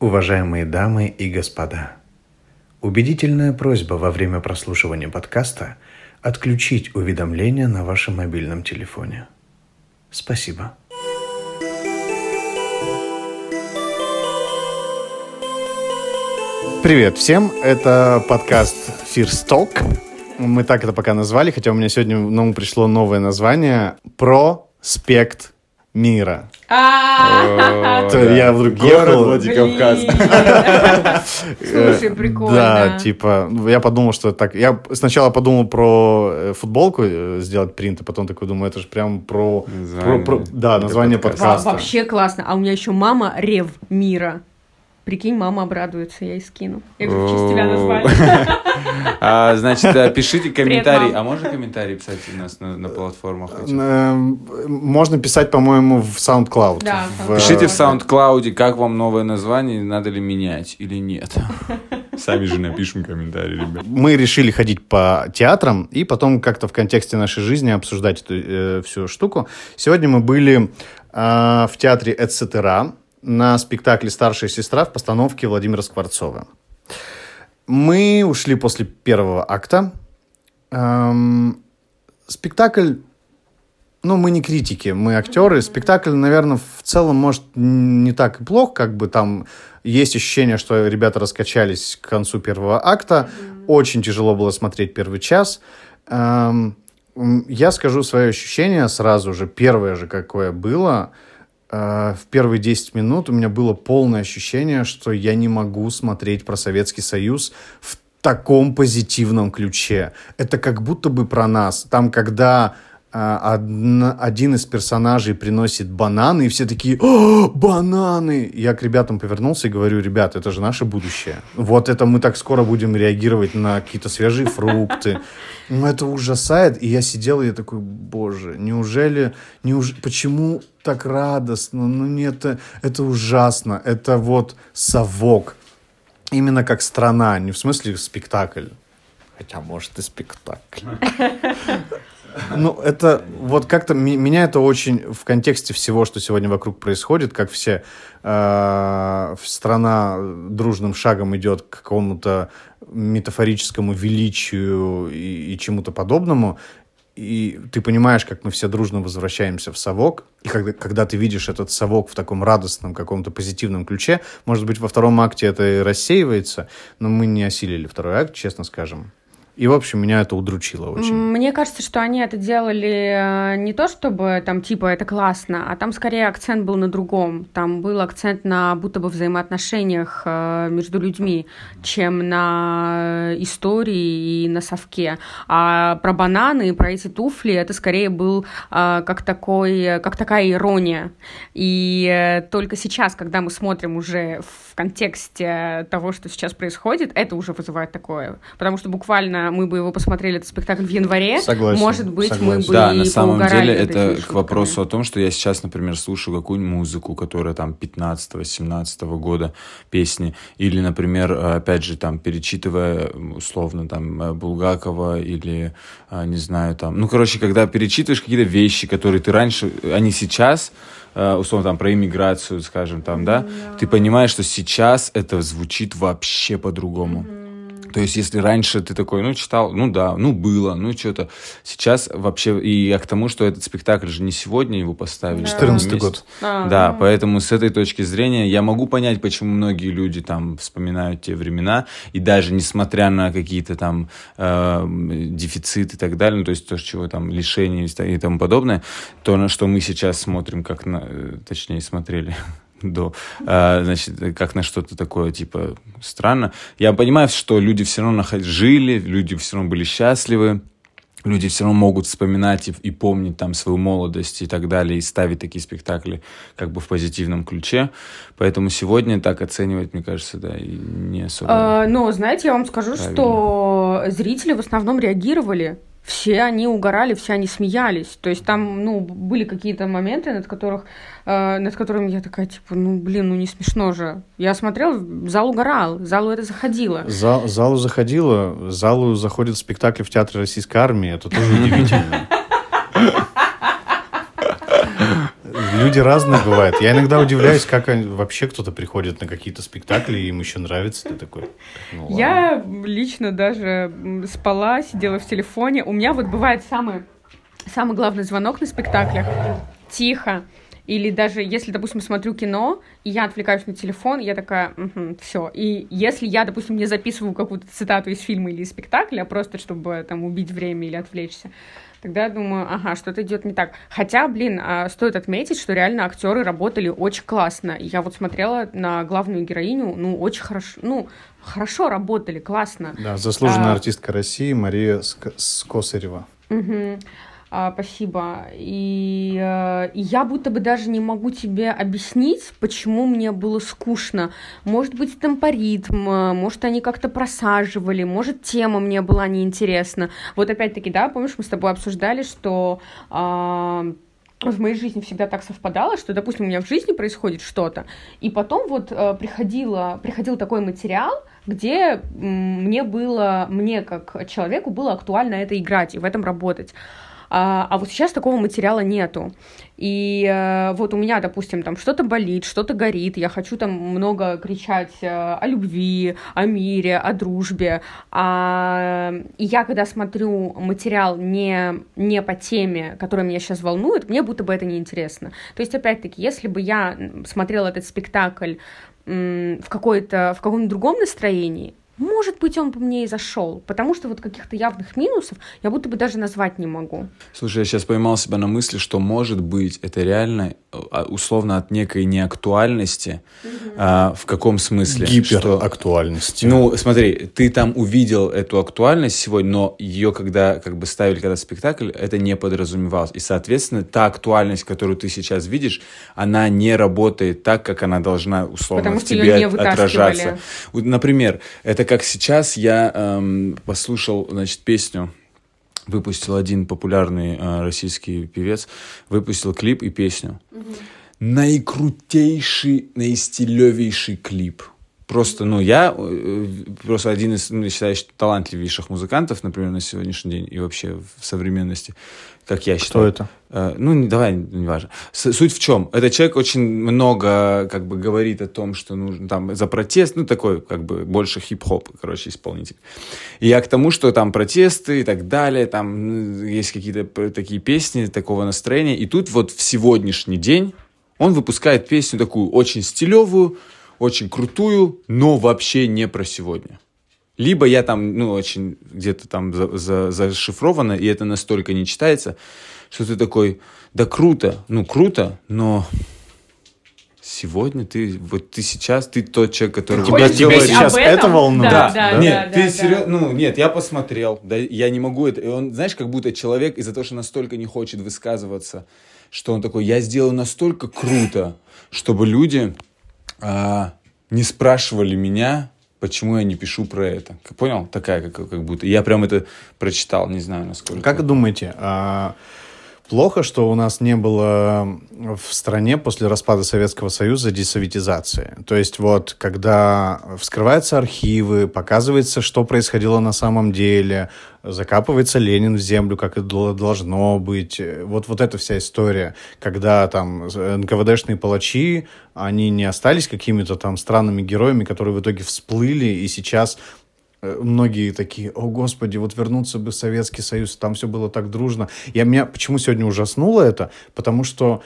Уважаемые дамы и господа, убедительная просьба во время прослушивания подкаста отключить уведомления на вашем мобильном телефоне. Спасибо. Привет всем, это подкаст First Talk. Мы так это пока назвали, хотя у меня сегодня ну, пришло новое название про спект мира. А, То Я вдруг Город ехал... Владикавказ. Слушай, прикольно. Да, типа, я подумал, что так... Я сначала подумал про э, футболку э, сделать принт, а потом такой думаю, это же прям про... Да, название подкаста. Вообще классно. А у меня еще мама Рев Мира. Прикинь, мама обрадуется, я ей скину. Я говорю, в честь тебя назвали. А, Значит, э, пишите комментарии. А можно комментарии писать у нас на, платформах? Эм, Можно писать, по-моему, в SoundCloud. Э, Пишите в SoundCloud, как вам новое название, надо ли менять или нет. Сами же напишем комментарий, ребят. Мы решили ходить по театрам и потом как-то в контексте нашей жизни обсуждать эту э, всю штуку. Сегодня мы были э, в театре «Эцетера» на спектакле «Старшая сестра» в постановке Владимира Скворцова. Мы ушли после первого акта. Эм, спектакль ну, мы не критики, мы актеры. Спектакль, наверное, в целом, может, не так и плох, как бы там есть ощущение, что ребята раскачались к концу первого акта. Очень тяжело было смотреть первый час. Эм, я скажу свое ощущение сразу же. Первое же, какое было, в первые 10 минут у меня было полное ощущение, что я не могу смотреть про Советский Союз в таком позитивном ключе. Это как будто бы про нас. Там, когда одна- один из персонажей приносит бананы, и все такие «О, бананы! Я к ребятам повернулся и говорю, ребят, это же наше будущее. Вот это мы так скоро будем реагировать на какие-то свежие фрукты. Ну, это ужасает. И я сидел, и я такой, боже, неужели, неуж... почему так радостно? Ну, нет, это, это ужасно. Это вот совок. Именно как страна, не в смысле спектакль. Хотя, может, и спектакль. Ну, это вот как-то меня это очень в контексте всего, что сегодня вокруг происходит, как все э, страна дружным шагом идет к какому-то метафорическому величию и, и чему-то подобному. И ты понимаешь, как мы все дружно возвращаемся в совок. И когда, когда ты видишь этот совок в таком радостном, каком-то позитивном ключе, может быть, во втором акте это и рассеивается, но мы не осилили второй акт, честно скажем. И, в общем, меня это удручило очень. Мне кажется, что они это делали э, не то, чтобы там типа это классно, а там скорее акцент был на другом. Там был акцент на будто бы взаимоотношениях э, между людьми, чем на истории и на совке. А про бананы и про эти туфли это скорее был э, как такой, как такая ирония. И э, только сейчас, когда мы смотрим уже в контексте того, что сейчас происходит, это уже вызывает такое. Потому что буквально мы бы его посмотрели, этот спектакль в январе. Согласен, Может быть, согласен. мы бы Да, и на самом деле это к вопросу о том, что я сейчас, например, слушаю какую-нибудь музыку, которая там 15-17 года песни, или, например, опять же, там, перечитывая условно там Булгакова или, э, не знаю, там, ну, короче, когда перечитываешь какие-то вещи, которые ты раньше, они сейчас э, условно там про иммиграцию, скажем, там, да, ты понимаешь, что сейчас это звучит вообще по-другому. То есть, если раньше ты такой, ну, читал, ну да, ну было, ну что-то. Сейчас вообще, и я к тому, что этот спектакль же не сегодня его поставили. Да. а на 14-й месяц. год. А, Да, ну, поэтому с этой точки зрения я могу понять, почему многие люди там вспоминают те времена, и даже несмотря на какие-то там э, дефициты и так далее, ну, то есть то, чего там лишения и и тому подобное, то, на что мы сейчас смотрим, как на, э, точнее, смотрели до, э, значит, как на что-то такое, типа, странно. Я понимаю, что люди все равно наход- жили, люди все равно были счастливы, люди все равно могут вспоминать и, и помнить там свою молодость и так далее, и ставить такие спектакли как бы в позитивном ключе. Поэтому сегодня так оценивать, мне кажется, да, и не особо... А, ну, знаете, я вам скажу, Правильно. что зрители в основном реагировали. Все они угорали, все они смеялись. То есть там, ну, были какие-то моменты, над которых, э, над которыми я такая, типа, ну, блин, ну не смешно же. Я смотрел, зал угорал, залу это заходило. Зал, залу заходила, залу заходит спектакль в Театре Российской Армии. Это тоже удивительно. Люди разные бывают. Я иногда удивляюсь, как вообще кто-то приходит на какие-то спектакли, и им еще нравится. Ты такой, ну, Я лично даже спала, сидела в телефоне. У меня вот бывает самый, самый главный звонок на спектаклях. Тихо. Или даже если, допустим, смотрю кино, и я отвлекаюсь на телефон, я такая, угу, все. И если я, допустим, не записываю какую-то цитату из фильма или из спектакля, просто чтобы там убить время или отвлечься, тогда я думаю, ага, что-то идет не так. Хотя, блин, а, стоит отметить, что реально актеры работали очень классно. Я вот смотрела на главную героиню, ну, очень хорошо, ну, хорошо работали, классно. Да, заслуженная а... артистка России Мария Ск- Скосарева. Угу. А, спасибо. И, э, и я будто бы даже не могу тебе объяснить, почему мне было скучно. Может быть, темпоритм, может, они как-то просаживали, может, тема мне была неинтересна. Вот опять-таки, да, помнишь, мы с тобой обсуждали, что... Э, в моей жизни всегда так совпадало, что, допустим, у меня в жизни происходит что-то, и потом вот э, приходило, приходил такой материал, где мне было, мне как человеку было актуально это играть и в этом работать. А, а вот сейчас такого материала нету. И э, вот у меня, допустим, там что-то болит, что-то горит, я хочу там много кричать э, о любви, о мире, о дружбе. А, и я, когда смотрю материал не, не по теме, которая меня сейчас волнует, мне будто бы это неинтересно. То есть, опять-таки, если бы я смотрела этот спектакль в, какой-то, в каком-то другом настроении, может быть, он по мне и зашел, потому что вот каких-то явных минусов я будто бы даже назвать не могу. Слушай, я сейчас поймал себя на мысли, что может быть это реально а, условно от некой неактуальности. Угу. А, в каком смысле? Гиперактуальности. Что, ну, смотри, ты там увидел эту актуальность сегодня, но ее когда как бы ставили когда спектакль, это не подразумевалось. И, соответственно, та актуальность, которую ты сейчас видишь, она не работает так, как она должна условно Потому в тебе отражаться. Например, это как сейчас я эм, послушал, значит, песню выпустил один популярный э, российский певец, выпустил клип и песню. Угу. Наикрутейший, наистилевейший клип. Просто, ну, я э, просто один из, ну, считаю, талантливейших музыкантов, например, на сегодняшний день и вообще в современности как я считаю. Кто это? Э, ну, давай, не важно. Суть в чем? Этот человек очень много, как бы, говорит о том, что нужно там за протест, ну, такой, как бы, больше хип-хоп, короче, исполнитель. И я к тому, что там протесты и так далее, там есть какие-то такие песни такого настроения. И тут вот в сегодняшний день он выпускает песню такую очень стилевую, очень крутую, но вообще не про сегодня. Либо я там, ну, очень где-то там за, за, зашифровано, и это настолько не читается, что ты такой, да круто, ну, круто, но сегодня ты, вот ты сейчас, ты тот человек, который... Тебя, тебя сейчас это волнует? Да, да, да. Нет, да, ты да, серьезно, да. ну, нет, я посмотрел, да, я не могу это, и он, знаешь, как будто человек из-за того, что настолько не хочет высказываться, что он такой, я сделал настолько круто, чтобы люди а, не спрашивали меня, почему я не пишу про это. Понял? Такая, как, как будто. Я прям это прочитал, не знаю, насколько. Как думаете, а Плохо, что у нас не было в стране после распада Советского Союза десоветизации. То есть вот, когда вскрываются архивы, показывается, что происходило на самом деле, закапывается Ленин в землю, как это должно быть. Вот, вот эта вся история, когда там НКВДшные палачи, они не остались какими-то там странными героями, которые в итоге всплыли и сейчас многие такие, о господи, вот вернуться бы в Советский Союз, там все было так дружно. Я меня почему сегодня ужаснуло это? Потому что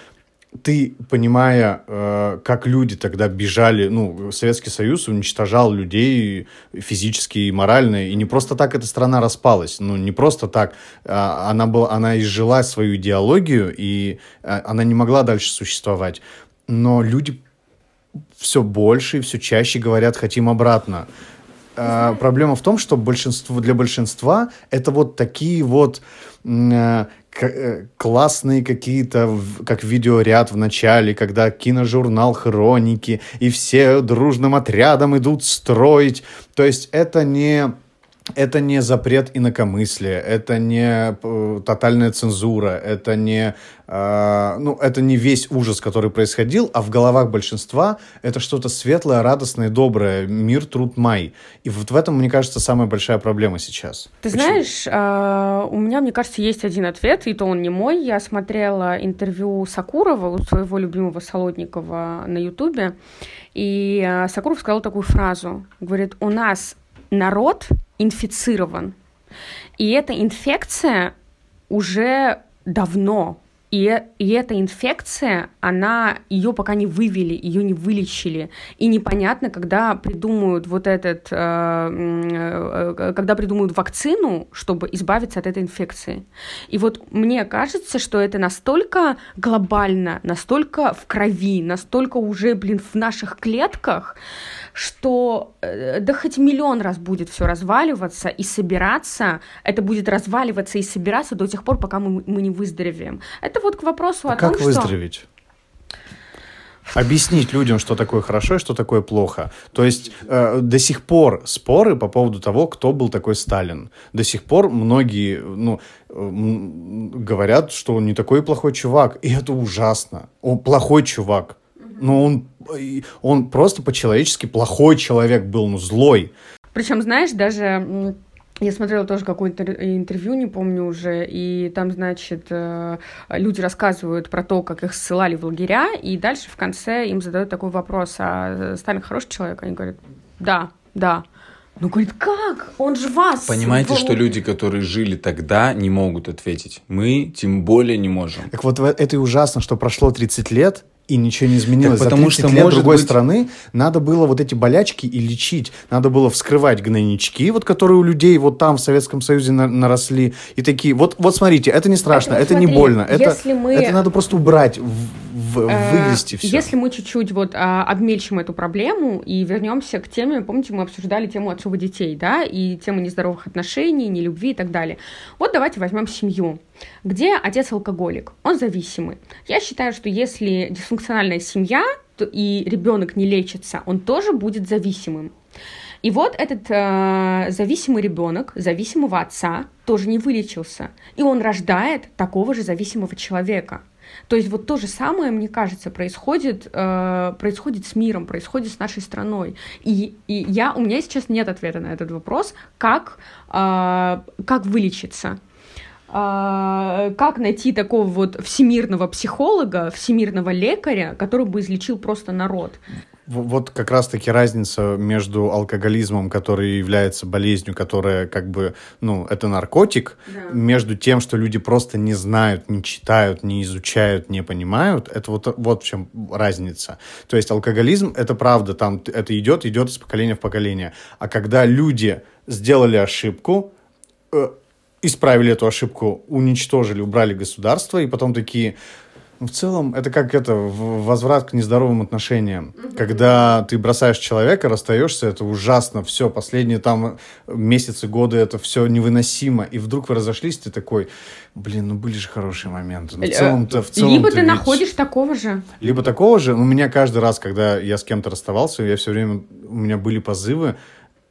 ты, понимая, э, как люди тогда бежали, ну, Советский Союз уничтожал людей физически и морально, и не просто так эта страна распалась, ну, не просто так. А, она, была, она изжила свою идеологию, и а, она не могла дальше существовать. Но люди все больше и все чаще говорят, хотим обратно. А, проблема в том, что большинство, для большинства это вот такие вот э, э, классные какие-то, как видеоряд в начале, когда киножурнал «Хроники», и все дружным отрядом идут строить. То есть это не это не запрет инакомыслия, это не э, тотальная цензура, это не, э, ну, это не весь ужас, который происходил, а в головах большинства это что-то светлое, радостное, доброе, мир, труд, май. И вот в этом, мне кажется, самая большая проблема сейчас. Ты Почему? знаешь, э, у меня, мне кажется, есть один ответ, и то он не мой. Я смотрела интервью Сакурова у своего любимого Солодникова на Ютубе, и э, Сакуров сказал такую фразу, говорит, у нас народ инфицирован. И эта инфекция уже давно. И, и эта инфекция, она, ее пока не вывели, ее не вылечили. И непонятно, когда придумают вот этот, э, э, когда придумают вакцину, чтобы избавиться от этой инфекции. И вот мне кажется, что это настолько глобально, настолько в крови, настолько уже, блин, в наших клетках, что э, да хоть миллион раз будет все разваливаться и собираться, это будет разваливаться и собираться до тех пор, пока мы, мы не выздоровеем. Это вот к вопросу а о как том, выздороветь? что... Объяснить людям, что такое хорошо и что такое плохо. То есть э, до сих пор споры по поводу того, кто был такой Сталин. До сих пор многие ну, э, говорят, что он не такой плохой чувак. И это ужасно. Он плохой чувак. Но он он просто по-человечески плохой человек был, ну, злой. Причем, знаешь, даже я смотрела тоже какое-то интервью, не помню уже, и там, значит, э, люди рассказывают про то, как их ссылали в лагеря, и дальше в конце им задают такой вопрос, а Сталин хороший человек? Они говорят, да, да. Ну, говорит, как? Он же вас... Понимаете, что люди, которые жили тогда, не могут ответить. Мы тем более не можем. Так вот, это и ужасно, что прошло 30 лет, и ничего не изменилось. Так потому что лет другой быть... страны надо было вот эти болячки и лечить. Надо было вскрывать гнойнички, вот которые у людей вот там в Советском Союзе на, наросли. И такие, вот, вот смотрите, это не страшно, это, это смотри, не больно. Это, мы... это надо просто убрать, в, в, э, вывести все. Если мы чуть-чуть вот а, обмельчим эту проблему и вернемся к теме, помните, мы обсуждали тему отцов детей, да, и тему нездоровых отношений, нелюбви и так далее. Вот давайте возьмем семью где отец алкоголик, он зависимый. Я считаю, что если дисфункциональная семья и ребенок не лечится, он тоже будет зависимым. И вот этот э, зависимый ребенок, зависимого отца, тоже не вылечился. И он рождает такого же зависимого человека. То есть вот то же самое, мне кажется, происходит, э, происходит с миром, происходит с нашей страной. И, и я, у меня сейчас нет ответа на этот вопрос, как, э, как вылечиться. А, как найти такого вот всемирного психолога, всемирного лекаря, который бы излечил просто народ. Вот как раз-таки разница между алкоголизмом, который является болезнью, которая как бы, ну, это наркотик, да. между тем, что люди просто не знают, не читают, не изучают, не понимают, это вот, вот в чем разница. То есть алкоголизм, это правда, там это идет, идет из поколения в поколение. А когда люди сделали ошибку, э, исправили эту ошибку, уничтожили, убрали государство, и потом такие... Ну, в целом, это как это, возврат к нездоровым отношениям. Mm-hmm. Когда ты бросаешь человека, расстаешься, это ужасно, все, последние там месяцы, годы, это все невыносимо. И вдруг вы разошлись, ты такой, блин, ну были же хорошие моменты. Ну, в целом-то, в целом Либо ты ведь... находишь такого же. Либо такого же. У меня каждый раз, когда я с кем-то расставался, я все время, у меня были позывы,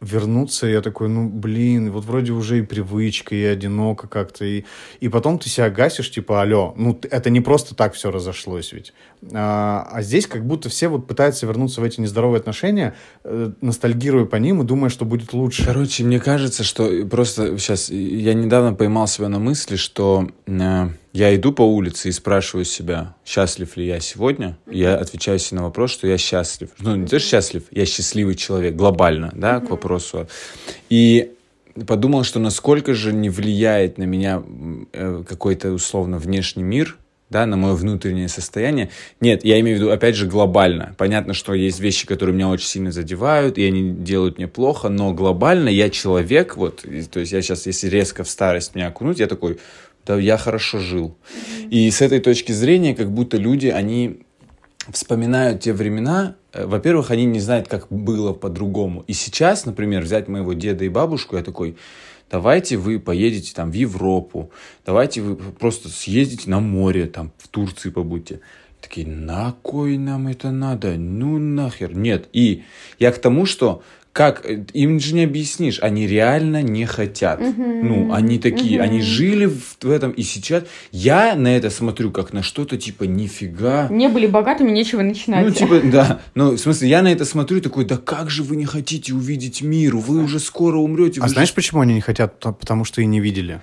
вернуться, я такой, ну, блин, вот вроде уже и привычка, и одиноко как-то, и, и потом ты себя гасишь, типа, алло, ну, это не просто так все разошлось ведь. А, а здесь как будто все вот пытаются вернуться в эти нездоровые отношения, э, ностальгируя по ним и думая, что будет лучше. Короче, мне кажется, что просто сейчас, я недавно поймал себя на мысли, что... Э, я иду по улице и спрашиваю себя, счастлив ли я сегодня. Я отвечаю себе на вопрос, что я счастлив. Ну, не то, что счастлив, я счастливый человек, глобально, да, к вопросу. И подумал, что насколько же не влияет на меня э, какой-то условно внешний мир, да, на мое внутреннее состояние. Нет, я имею в виду, опять же, глобально. Понятно, что есть вещи, которые меня очень сильно задевают, и они делают мне плохо, но глобально я человек, вот, то есть я сейчас, если резко в старость меня окунуть, я такой, да, я хорошо жил. И с этой точки зрения, как будто люди, они вспоминают те времена, э, во-первых, они не знают, как было по-другому. И сейчас, например, взять моего деда и бабушку, я такой, давайте вы поедете там в Европу, давайте вы просто съездите на море, там в Турции побудьте. Такие, на кой нам это надо? Ну нахер. Нет. И я к тому, что как, им же не объяснишь, они реально не хотят. Ну, они такие, они жили в, в этом, и сейчас я на это смотрю как на что-то типа нифига. Не были богатыми, нечего начинать. Ну, типа, да. Ну, в смысле, я на это смотрю и такой, да как же вы не хотите увидеть мир? Вы уже скоро умрете. А же знаешь, почему они не хотят? Потому что и не видели.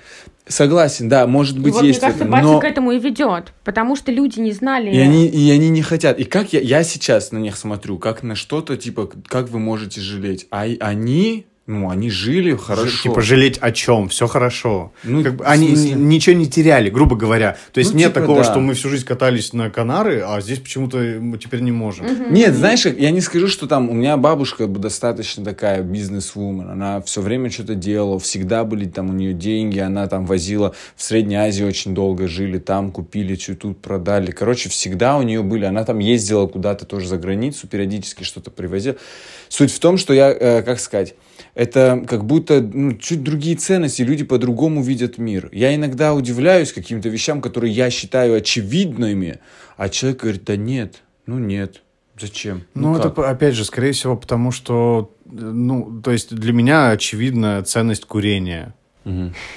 Согласен, да, может быть, вот, мне есть в кажется. Батя Но... к этому и ведет, потому что люди не знали. И они, и они не хотят. И как я, я сейчас на них смотрю, как на что-то, типа, как вы можете жалеть? А они, ну, они жили хорошо. Ж- Типа жалеть о чем? Все хорошо. Ну, Как бы они ничего не теряли, грубо говоря. То есть Ну, нет типа, такого, да. что мы всю жизнь катались на Канары, а здесь почему-то мы теперь не можем. Нет, знаешь, я не скажу, что там у меня бабушка бы достаточно такая бизнес-вумен. Она все время что-то делала, всегда были там у нее деньги, она там возила в Средней Азии очень долго жили, там купили, чуть тут продали. Короче, всегда у нее были. Она там ездила куда-то тоже за границу, периодически что-то привозила. Суть в том, что я, э, как сказать, это как будто ну, чуть другие ценности, люди по-другому видят мир. Я иногда удивляюсь каким-то вещам, которые я считаю очевидными, а человек говорит, да нет, ну нет, зачем? Ну, это, как? п- опять же, скорее всего, потому что, э, ну, то есть для меня очевидна ценность курения.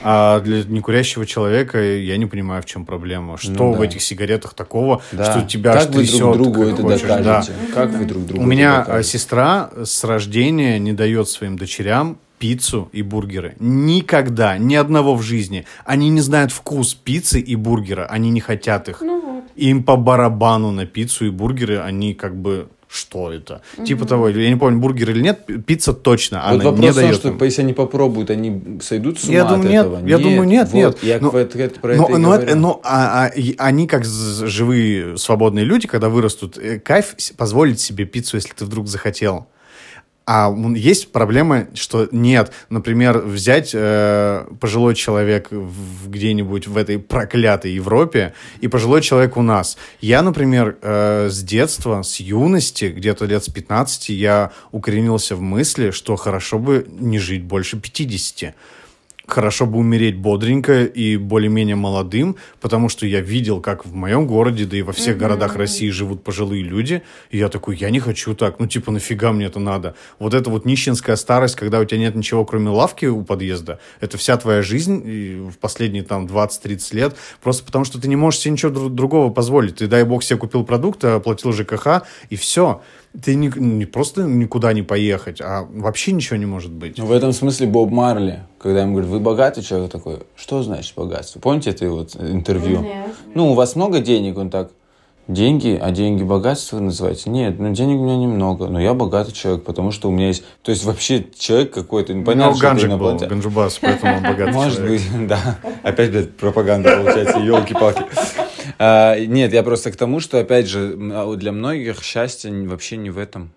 А для некурящего человека я не понимаю, в чем проблема. Что Ну в да. этих сигаретах такого, Да. что тебя как вы трясет, друг другу это хочешь. Да. докажете? Как вы друг другу У меня а, докажете? сестра с рождения не дает своим дочерям пиццу и бургеры. Никогда, ни одного в жизни. Они не знают вкус пиццы и бургера. Они не хотят их. Ну вот. Им по барабану на пиццу и бургеры. Они как бы... Что это? Типа того, я не помню, бургер или нет, пицца точно, Вот она вопрос не дает что им. если они попробуют, они сойдут с ума Я от думаю, нет, этого? я думаю, нет, вот, нет. Я Но- в это- про но, это но говорю. это- но, а- а, они, как живые свободные люди, когда вырастут, э, кайф позволить себе пиццу, если ты вдруг захотел. А есть проблема, что нет. Например, взять э, пожилой человек где-нибудь в этой проклятой Европе и пожилой человек у нас. Я, например, э, с детства, с юности, где-то лет с 15, я укоренился в мысли, что хорошо бы не жить больше 50 хорошо бы умереть бодренько и более-менее молодым, потому что я видел, как в моем городе, да и во всех городах России живут пожилые люди, и я такой, я не хочу так, ну типа нафига мне это надо? Вот эта вот нищенская старость, когда у тебя нет ничего, кроме лавки у подъезда, это вся твоя жизнь и в последние там 20-30 лет, просто потому что ты не можешь себе ничего дру- другого позволить. Ты, дай бог, себе купил продукты, оплатил ЖКХ, и все. Ты не, не просто никуда не поехать, а вообще ничего не может быть. В этом смысле Боб Марли, когда ему говорят, вы богатый человек, такой, что значит богатство? Помните это вот интервью? Ну, у вас много денег? Он так, деньги, а деньги богатство вы называете? Нет, ну денег у меня немного, но я богатый человек, потому что у меня есть... То есть вообще человек какой-то, ну, понятно, Ну, что это Ганджик был, Ганджубас, поэтому он богатый Может человек. быть, да. Опять, блядь, пропаганда получается, елки-палки. А, Нет, я просто к тому, что, опять же, а для многих счастье вообще не в этом.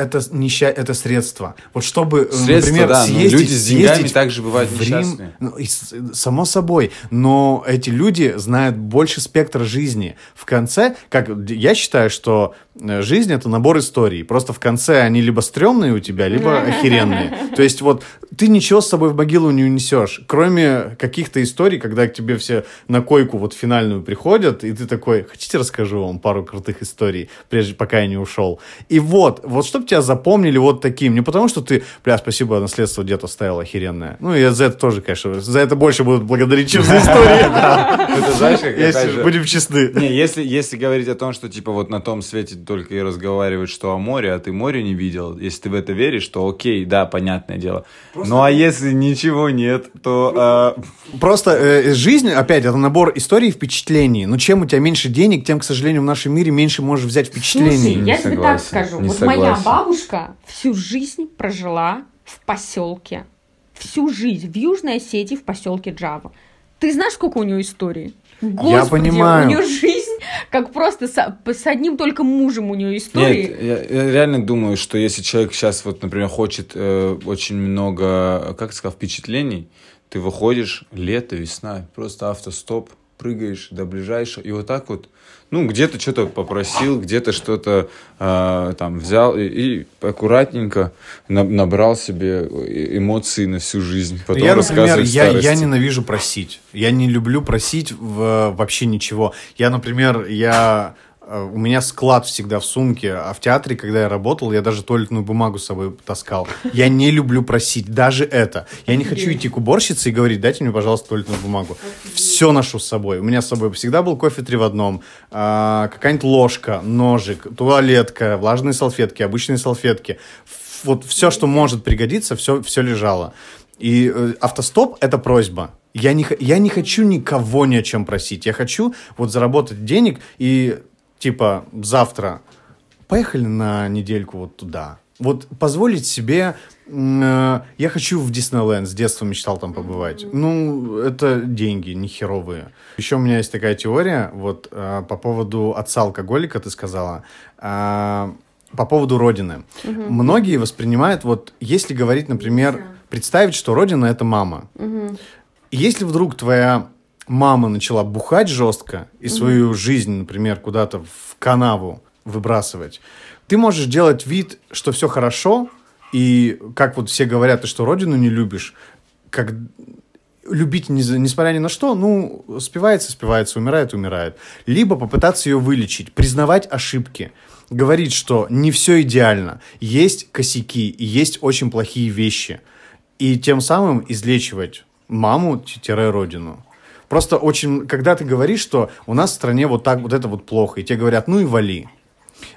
Это неща... это средство. Вот чтобы, э, Средства, например, да, съездить, люди с деньгами съездить также бывают в Рим, несчастные. ну, и само собой, но эти люди знают больше спектра жизни. В конце, как я считаю, что э, жизнь это набор историй. Просто в конце они либо стрёмные у тебя, либо охеренные. То есть вот ты ничего с собой в могилу не унесешь, кроме каких-то историй, когда к тебе все на койку вот финальную приходят, и ты такой, хотите расскажу вам пару крутых историй, прежде пока я не ушел. И вот, вот чтобы тебя запомнили вот таким, не потому что ты, бля, спасибо, наследство дед оставил охеренное. Ну и за это тоже, конечно, за это больше будут благодарить, чем за Если же- будем честны. Не, если, если говорить о том, что типа вот на том свете только и разговаривают, что о море, а ты море не видел, если ты в это веришь, то окей, да, понятное дело. Ну а если ничего нет, то... а, Просто э, жизнь, опять, это набор историй и впечатлений. Но чем у тебя меньше денег, тем, к сожалению, в нашем мире меньше можешь взять впечатлений. Слушай, я тебе так скажу. не Вот моя согласен. Бабушка всю жизнь прожила в поселке. Всю жизнь в Южной Осетии в поселке Джава. Ты знаешь, сколько у нее историй? Господи, понимаю. У нее жизнь, как просто с, с одним только мужем у нее истории. Нет, я, я реально думаю, что если человек сейчас, вот, например, хочет э, очень много, как сказать, впечатлений, ты выходишь, лето, весна, просто автостоп, прыгаешь до ближайшего, и вот так вот, ну, где-то что-то попросил, где-то что-то э, там взял, и, и аккуратненько на- набрал себе эмоции на всю жизнь. Потом я, например, я, я ненавижу просить. Я не люблю просить в, вообще ничего. Я, например, я у меня склад всегда в сумке, а в театре, когда я работал, я даже туалетную бумагу с собой таскал. Я не люблю просить, даже это. Я не хочу идти к уборщице и говорить, дайте мне, пожалуйста, туалетную бумагу. Все ношу с собой. У меня с собой всегда был кофе три в одном, а, какая-нибудь ложка, ножик, туалетка, влажные салфетки, обычные салфетки. Вот все, что может пригодиться, все, все лежало. И э, автостоп — это просьба. Я не, я не хочу никого ни о чем просить. Я хочу вот заработать денег и типа завтра поехали на недельку вот туда. Вот позволить себе э, я хочу в Диснейленд, с детства мечтал там побывать. Ну, это деньги не херовые. Еще у меня есть такая теория, вот э, по поводу отца алкоголика ты сказала, э, по поводу родины. Угу. Многие воспринимают, вот если говорить, например, представить, что родина это мама. Угу. Если вдруг твоя мама начала бухать жестко и свою mm-hmm. жизнь, например, куда-то в канаву выбрасывать, ты можешь делать вид, что все хорошо, и как вот все говорят, ты что родину не любишь, как любить несмотря ни на что, ну, спивается, спивается, умирает, умирает. Либо попытаться ее вылечить, признавать ошибки, говорить, что не все идеально, есть косяки и есть очень плохие вещи, и тем самым излечивать маму-родину. Просто очень, когда ты говоришь, что у нас в стране вот так, вот это вот плохо, и тебе говорят, ну и вали.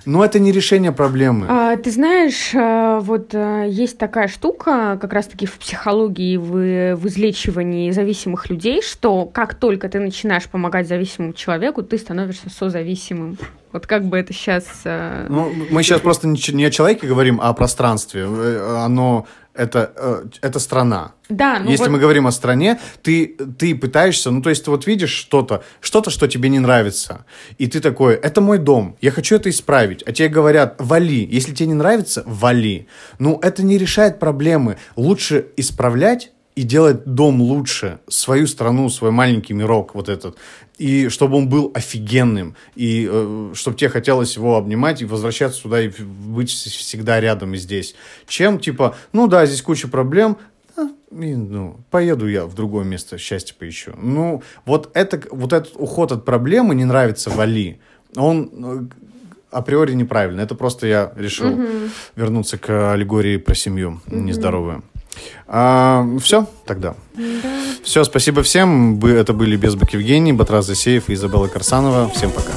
Но это не решение проблемы. А, ты знаешь, э, вот э, есть такая штука, как раз-таки в психологии, в, в излечивании зависимых людей, что как только ты начинаешь помогать зависимому человеку, ты становишься созависимым. Вот как бы это сейчас... Э, ну, мы сейчас просто не о человеке говорим, а о пространстве. Оно это, э, это страна. Да, ну Если вот... мы говорим о стране, ты, ты пытаешься, ну, то есть, ты вот видишь что-то, что-то, что тебе не нравится, и ты такой, это мой дом, я хочу это исправить, а тебе говорят, вали, если тебе не нравится, вали. Ну, это не решает проблемы. Лучше исправлять, и делать дом лучше, свою страну, свой маленький мирок вот этот, и чтобы он был офигенным, и э, чтобы тебе хотелось его обнимать и возвращаться сюда и быть всегда рядом и здесь, чем типа, ну да, здесь куча проблем, а, и, ну, поеду я в другое место, счастье поищу. Ну, вот, это, вот этот уход от проблемы не нравится Вали. Он э, априори неправильно. Это просто я решил угу. вернуться к аллегории про семью угу. нездоровую. А, все тогда. Да. Все, спасибо всем. Это были Безбок Евгений, Батраз Засеев и Изабелла Корсанова. Всем пока.